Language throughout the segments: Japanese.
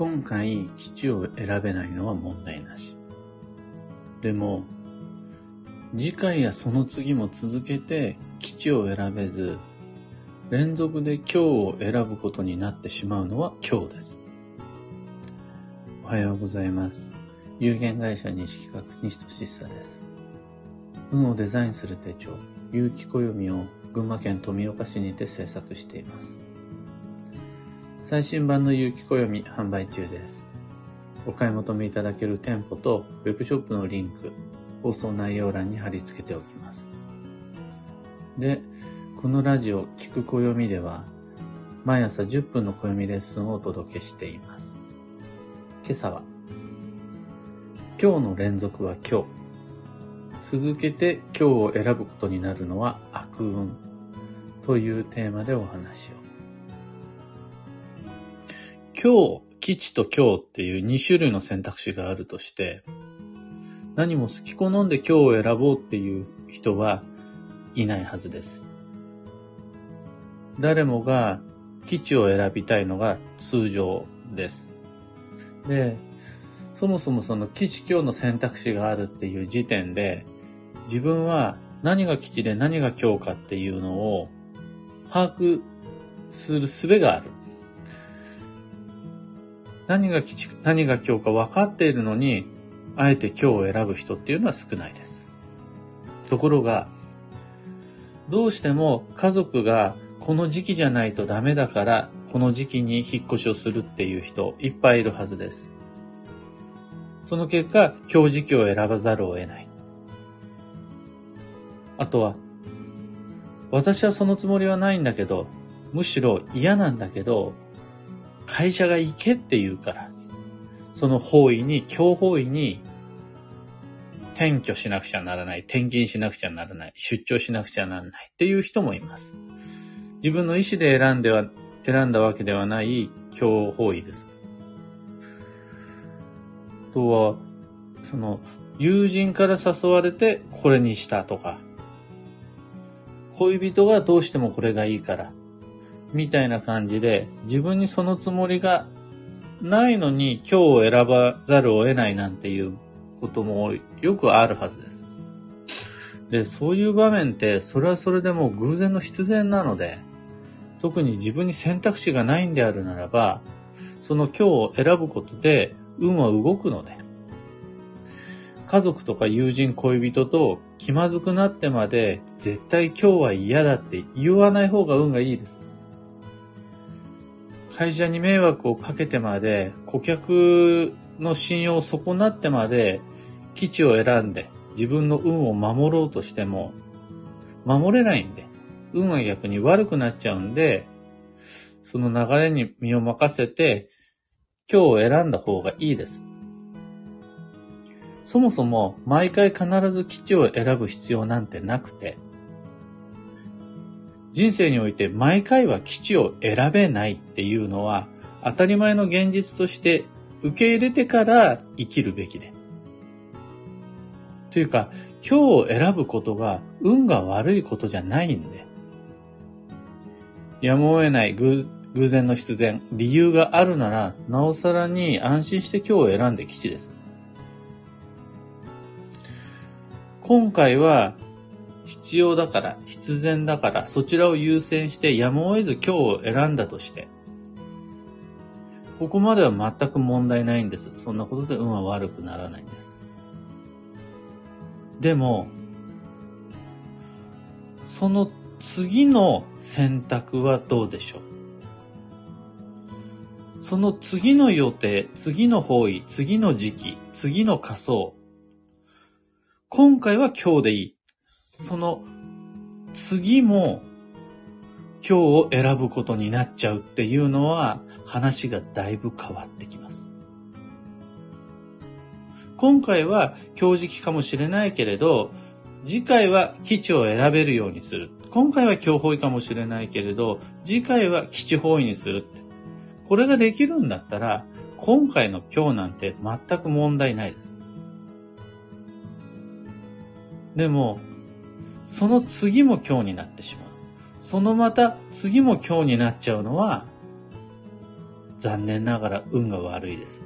今回基地を選べないのは問題なし。でも、次回やその次も続けて基地を選べず、連続で今日を選ぶことになってしまうのは今日です。おはようございます。有限会社西企画西俊久です。運をデザインする手帳、有機暦を群馬県富岡市にて制作しています。最新版の有機暦販売中です。お買い求めいただける店舗とウェブショップのリンク、放送内容欄に貼り付けておきます。で、このラジオ聞く暦では、毎朝10分の暦レッスンをお届けしています。今朝は、今日の連続は今日。続けて今日を選ぶことになるのは悪運というテーマでお話を。今日、基地と今日っていう2種類の選択肢があるとして、何も好き好んで今日を選ぼうっていう人はいないはずです。誰もが基地を選びたいのが通常です。で、そもそもその基地今日の選択肢があるっていう時点で、自分は何が基地で何が強化っていうのを把握する術がある。何が基地、何が強化分かっているのに、あえて今日を選ぶ人っていうのは少ないです。ところが、どうしても家族がこの時期じゃないとダメだから、この時期に引っ越しをするっていう人いっぱいいるはずです。その結果、今日時期を選ばざるを得ない。あとは、私はそのつもりはないんだけど、むしろ嫌なんだけど、会社が行けって言うから、その方位に、強方位に、転居しなくちゃならない、転勤しなくちゃならない、出張しなくちゃならないっていう人もいます。自分の意思で選んでは、選んだわけではない強方位です。あとは、その、友人から誘われてこれにしたとか、恋人がどうしてもこれがいいから、みたいな感じで、自分にそのつもりがないのに今日を選ばざるを得ないなんていうこともよくあるはずです。で、そういう場面って、それはそれでも偶然の必然なので、特に自分に選択肢がないんであるならば、その今日を選ぶことで運は動くので、家族とか友人、恋人と気まずくなってまで絶対今日は嫌だって言わない方が運がいいです。会社に迷惑をかけてまで、顧客の信用を損なってまで、基地を選んで自分の運を守ろうとしても、守れないんで、運は逆に悪くなっちゃうんで、その流れに身を任せて、今日を選んだ方がいいです。そもそも毎回必ず基地を選ぶ必要なんてなくて、人生において毎回は基地を選べないっていうのは当たり前の現実として受け入れてから生きるべきで。というか、今日を選ぶことが運が悪いことじゃないんで。やむを得ない偶然の必然、理由があるなら、なおさらに安心して今日を選んで基地です。今回は必要だから、必然だから、そちらを優先してやむを得ず今日を選んだとして、ここまでは全く問題ないんです。そんなことで運は悪くならないんです。でも、その次の選択はどうでしょう？その次の予定、次の方位、次の時期、次の仮想、今回は今日でいい。その次も今日を選ぶことになっちゃうっていうのは話がだいぶ変わってきます。今回は今日時期かもしれないけれど、次回は基地を選べるようにする。今回は今日方位かもしれないけれど、次回は基地方位にする。これができるんだったら、今回の今日なんて全く問題ないです。でも、その次も今日になってしまう。そのまた次も今日になっちゃうのは、残念ながら運が悪いです。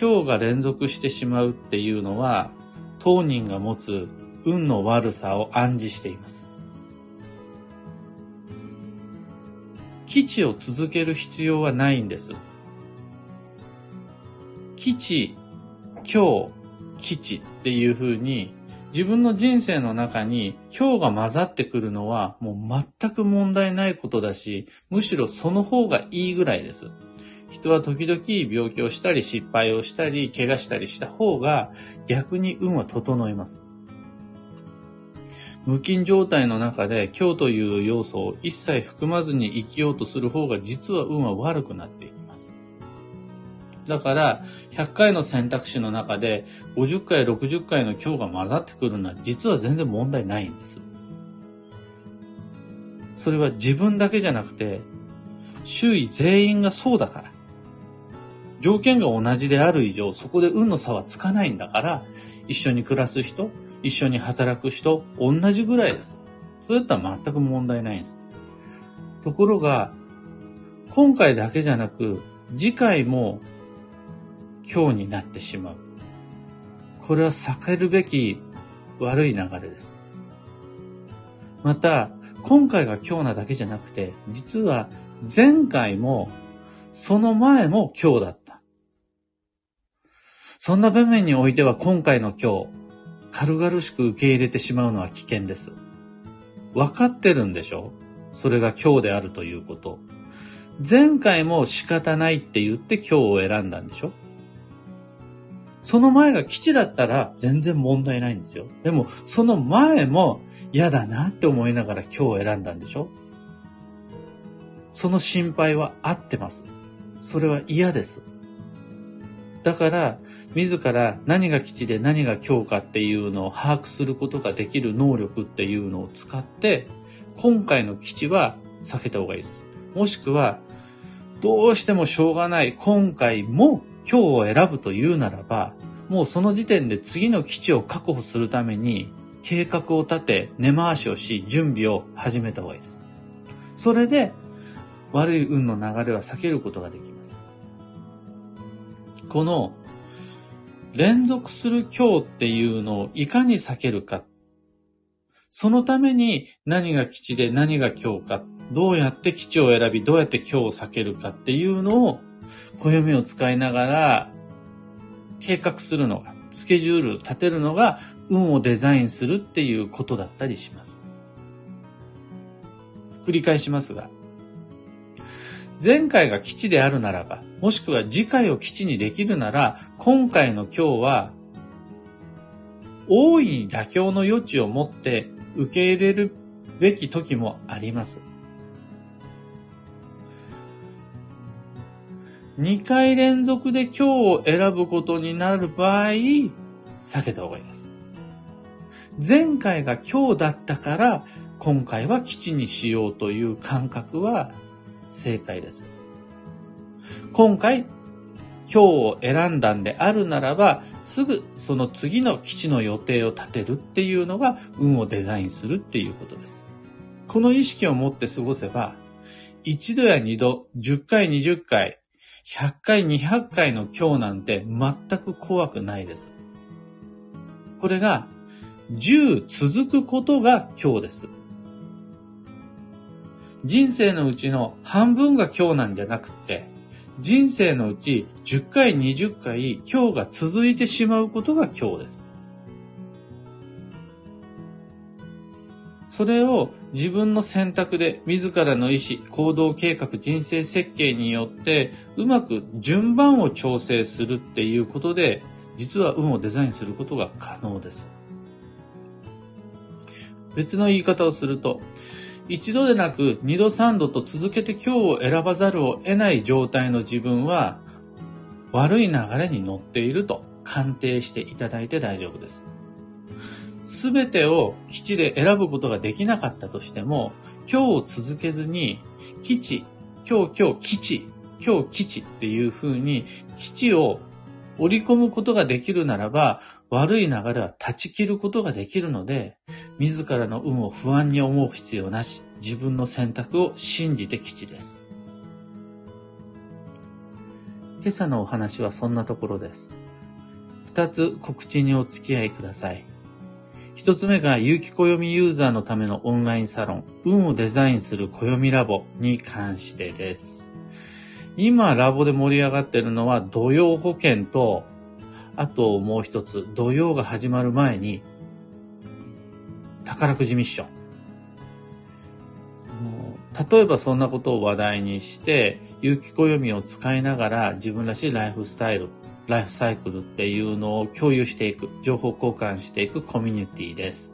今日が連続してしまうっていうのは、当人が持つ運の悪さを暗示しています。基地を続ける必要はないんです。基地、今日、基地っていう風に自分の人生の中に今日が混ざってくるのはもう全く問題ないことだし、むしろその方がいいぐらいです。人は時々病気をしたり失敗をしたり怪我したりした方が逆に運は整います。無菌状態の中で今日という要素を一切含まずに生きようとする方が実は運は悪くなっていきます。だから、100回の選択肢の中で50回、60回の今日が混ざってくるのは実は全然問題ないんです。それは自分だけじゃなくて、周囲全員がそうだから。条件が同じである以上、そこで運の差はつかないんだから、一緒に暮らす人、一緒に働く人、同じぐらいです。そうやったら全く問題ないんです。ところが、今回だけじゃなく、次回も今日になってしまう。これは避けるべき悪い流れです。また、今回が今日なだけじゃなくて、実は前回もその前も今日だった。そんな場面においては今回の今日、軽々しく受け入れてしまうのは危険です。分かってるんでしょ？それが今日であるということ。前回も仕方ないって言って今日を選んだんでしょ？その前が基地だったら全然問題ないんですよ。でも、その前も嫌だなって思いながら今日選んだんでしょ？その心配は合ってます。それは嫌です。だから、自ら何が基地で何が強化っていうのを把握することができる能力っていうのを使って、今回の基地は避けた方がいいです。もしくは、どうしてもしょうがない、今回も今日を選ぶというならば、もうその時点で次の基地を確保するために、計画を立て、根回しをし、準備を始めた方がいいです。それで、悪い運の流れは避けることができます。この連続する今日っていうのをいかに避けるか。そのために何が基地で何が今日か、どうやって基地を選び、どうやって今日を避けるかっていうのを、暦を使いながら計画するのが、スケジュール立てるのが運をデザインするっていうことだったりします。繰り返しますが、前回が基地であるならば、もしくは次回を基地にできるなら、今回の今日は、大いに妥協の余地を持って受け入れるべき時もあります。2回連続で今日を選ぶことになる場合、避けた方がいいです。前回が今日だったから、今回は基地にしようという感覚は正解です。今回、今日を選んだんであるならば、すぐその次の基地の予定を立てるっていうのが運をデザインするっていうことです。この意識を持って過ごせば、一度や二度、十回、二十回、100回、200回の今日なんて全く怖くないです。これが、10続くことが今日です。人生のうちの半分が今日なんじゃなくて、人生のうち10回、20回、今日が続いてしまうことが今日です。それを自分の選択で自らの意思、行動計画、人生設計によってうまく順番を調整するっていうことで実は運をデザインすることが可能です。別の言い方をすると、一度でなく二度三度と続けて今日を選ばざるを得ない状態の自分は悪い流れに乗っていると鑑定していただいて大丈夫です。すべてを基地で選ぶことができなかったとしても、今日を続けずに、基地、今日今日基地、今日基地っていう風に基地を織り込むことができるならば、悪い流れは断ち切ることができるので、自らの運を不安に思う必要なし、自分の選択を信じて基地です。今朝のお話はそんなところです。二つ告知にお付き合いください。一つ目が有機暦ユーザーのためのオンラインサロン、運をデザインする暦ラボに関してです。今ラボで盛り上がってるのは土曜保険と、あともう一つ、土曜が始まる前に、宝くじミッション。例えばそんなことを話題にして、有機暦を使いながら自分らしいライフスタイル、ライフサイクルっていうのを共有していく、情報交換していくコミュニティです。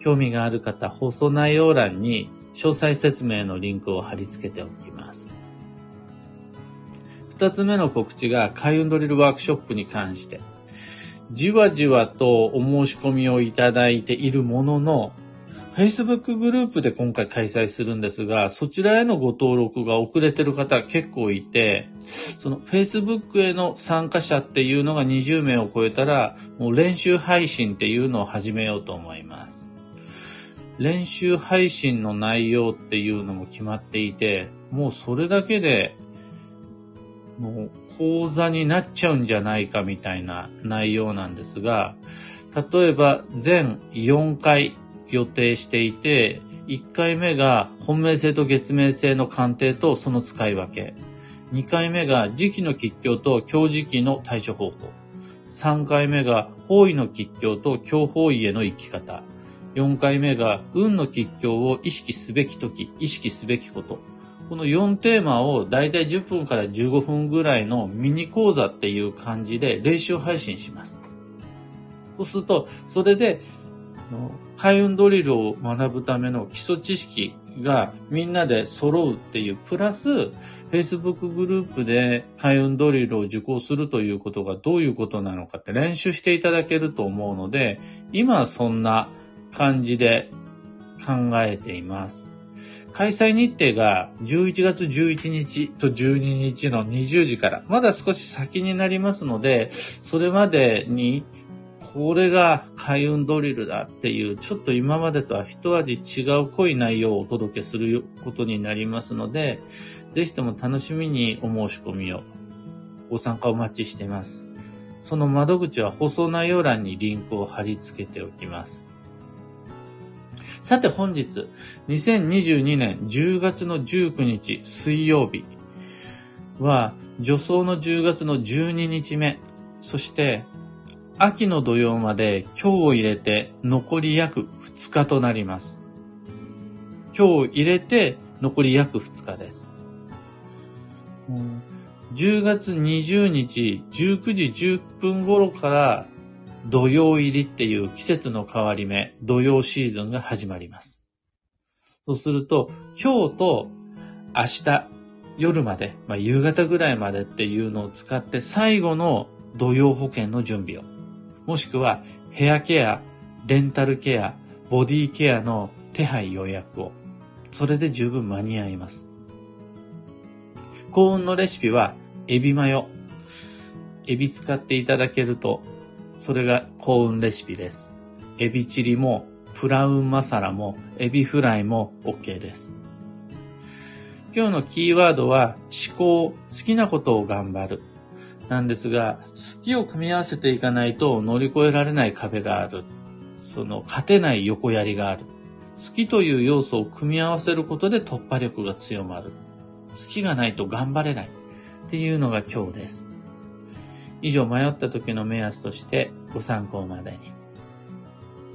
興味がある方、放送内容欄に詳細説明のリンクを貼り付けておきます。二つ目の告知が開運ドリルワークショップに関して、じわじわとお申し込みをいただいているものの、Facebook グループで今回開催するんですが、そちらへのご登録が遅れてる方結構いて、その Facebook への参加者っていうのが20名を超えたら、もう練習配信っていうのを始めようと思います。練習配信の内容っていうのも決まっていて、もうそれだけで、もう講座になっちゃうんじゃないかみたいな内容なんですが、例えば全4回予定していて、1回目が本命性と月命性の鑑定とその使い分け。2回目が時期の吉凶と強時期の対処方法。3回目が方位の吉凶と強方位への生き方。4回目が運の吉凶を意識すべき時、意識すべきこと。この4テーマをだいたい10分から15分ぐらいのミニ講座っていう感じで練習配信します。そうすると、それで開運ドリルを学ぶための基礎知識がみんなで揃うっていう、プラス、Facebook グループで開運ドリルを受講するということがどういうことなのかって練習していただけると思うので、今はそんな感じで考えています。開催日程が11月11日と12日の20時から、まだ少し先になりますので、それまでにこれが開運ドリルだっていう、ちょっと今までとは一味違う濃い内容をお届けすることになりますので、ぜひとも楽しみにお申し込みを、ご参加お待ちしています。その窓口は放送内容欄にリンクを貼り付けておきます。さて本日、2022年10月の19日水曜日は、助走の10月の12日目、そして秋の土曜まで今日を入れて残り約2日となります。今日を入れて残り約2日です。10月20日19時10分頃から土曜入りっていう季節の変わり目、土曜シーズンが始まります。そうすると、今日と明日夜まで、まあ、夕方ぐらいまでっていうのを使って最後の土曜保険の準備をもしくはヘアケア、レンタルケア、ボディケアの手配予約を。それで十分間に合います。幸運のレシピはエビマヨ。エビ使っていただけると、それが幸運レシピです。エビチリも、プラウンマサラも、エビフライも OK です。今日のキーワードは思考、好きなことを頑張る。なんですが、好きを組み合わせていかないと乗り越えられない壁がある。その勝てない横槍がある。好きという要素を組み合わせることで突破力が強まる。好きがないと頑張れない。っていうのが今日です。以上迷った時の目安としてご参考までに。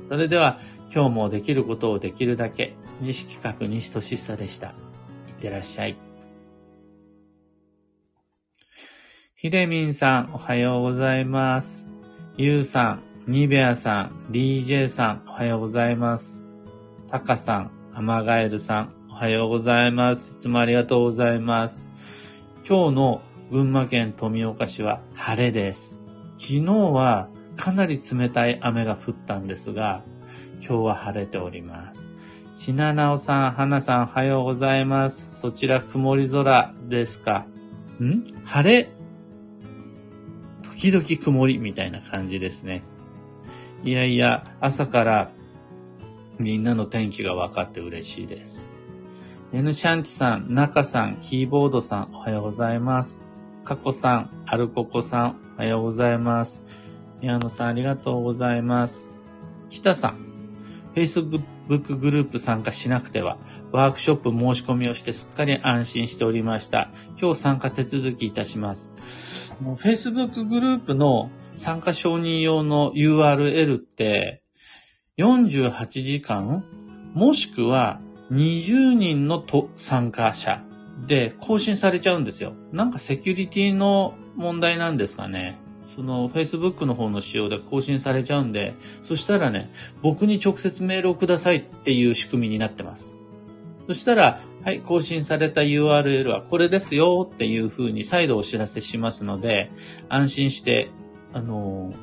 それでは今日もできることをできるだけ西企画西俊久でした。いってらっしゃい。ひでみんさん、おはようございます。ゆうさん、にべあさん、DJ さん、おはようございます。たかさん、アマガエルさん、おはようございます。いつもありがとうございます。今日の群馬県富岡市は晴れです。昨日はかなり冷たい雨が降ったんですが、今日は晴れております。しななおさん、はなさん、おはようございます。そちら曇り空ですか？ん？晴れ時々曇りみたいな感じですね。いやいや、朝からみんなの天気が分かって嬉しいです。N シャンチさん、中さん、キーボードさん、おはようございます。かこさん、アルココさん、おはようございます。宮野さん、ありがとうございます。北さん、Facebook グループ参加しなくては、ワークショップ申し込みをしてすっかり安心しておりました。今日参加手続きいたします。Facebook グループの参加承認用の URL って、48時間もしくは20人の参加者で更新されちゃうんですよ。なんかセキュリティの問題なんですかね。その Facebook の方の仕様で更新されちゃうんで、そしたらね、僕に直接メールをくださいっていう仕組みになってます。そしたら、はい、更新された URL はこれですよっていう風に再度お知らせしますので、安心して、あの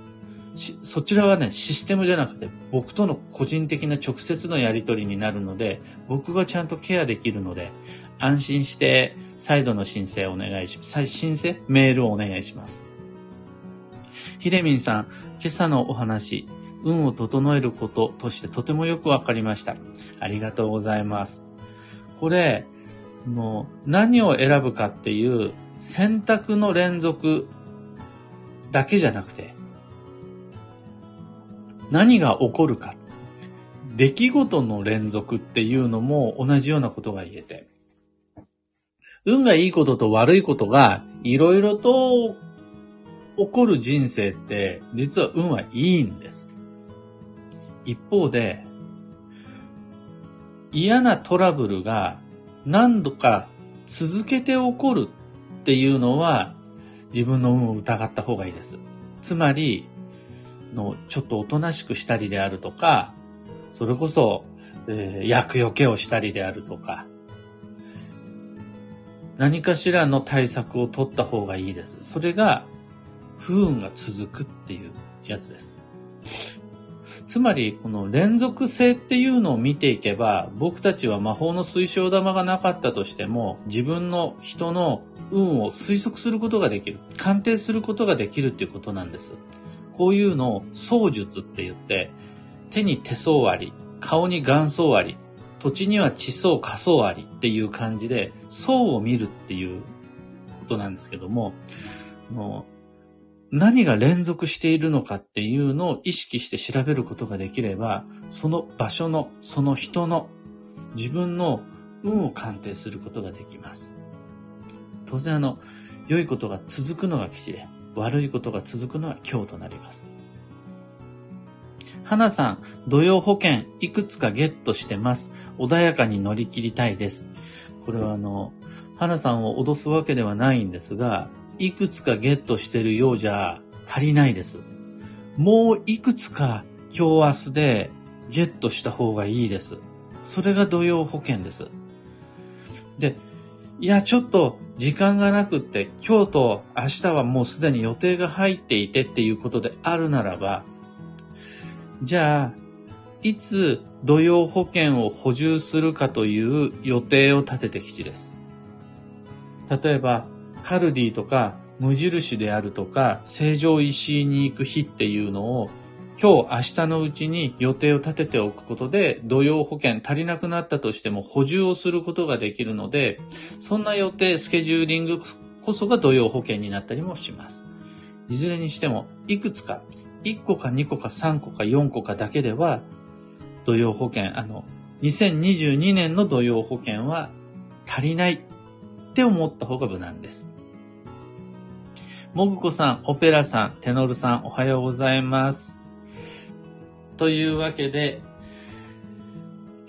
しそちらはね、システムじゃなくて、僕との個人的な直接のやり取りになるので、僕がちゃんとケアできるので、安心して再度の申請をお願いします。申請？メールをお願いします。ひでみんさん、今朝のお話、運を整えることとしてとてもよくわかりました。ありがとうございます。これ、もう何を選ぶかっていう選択の連続だけじゃなくて、何が起こるか。出来事の連続っていうのも同じようなことが言えて。運がいいことと悪いことがいろいろと起こる人生って実は運はいいんです。一方で嫌なトラブルが何度か続けて起こるっていうのは自分の運を疑った方がいいです。つまり、のちょっとおとなしくしたりであるとか、それこそ、えー厄除けをしたりであるとか、何かしらの対策を取った方がいいです。それが不運が続くっていうやつです。つまり、この連続性っていうのを見ていけば、僕たちは魔法の水晶玉がなかったとしても、自分の人の運を推測することができる。鑑定することができるっていうことなんです。こういうのを相術って言って、手に手相あり、顔に眼相あり、土地には地相、火相ありっていう感じで、相を見るっていうことなんですけども、もう何が連続しているのかっていうのを意識して調べることができれば、その場所の、その人の、自分の運を鑑定することができます。当然あの、良いことが続くのが吉で、悪いことが続くのは今日となります。花さん、土曜保険いくつかゲットしてます。穏やかに乗り切りたいです。これはあの、花さんを脅すわけではないんですが、いくつかゲットしてるようじゃ足りないです。もういくつか今日明日でゲットした方がいいです。それが土曜保険です。で、いや、ちょっと時間がなくって、今日と明日はもうすでに予定が入っていてっていうことであるならば、じゃあ、いつ土曜保険を補充するかという予定を立ててきちです。例えば、カルディとか無印であるとか、成城石井に行く日っていうのを、今日明日のうちに予定を立てておくことで、土曜保険足りなくなったとしても補充をすることができるので、そんな予定、スケジューリングこそが土曜保険になったりもします。いずれにしても、いくつか、1個か2個か3個か4個かだけでは、土曜保険、あの、2022年の土曜保険は足りないって思った方が無難です。もぐこさん、オペラさん、テノルさん、おはようございます。というわけで、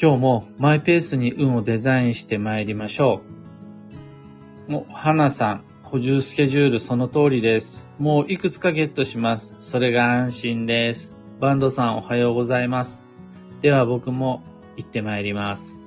今日もマイペースに運をデザインして参りましょう。もう、花さん、補充スケジュールその通りです。もういくつかゲットします。それが安心です。バンドさんおはようございます。では僕も行って参ります。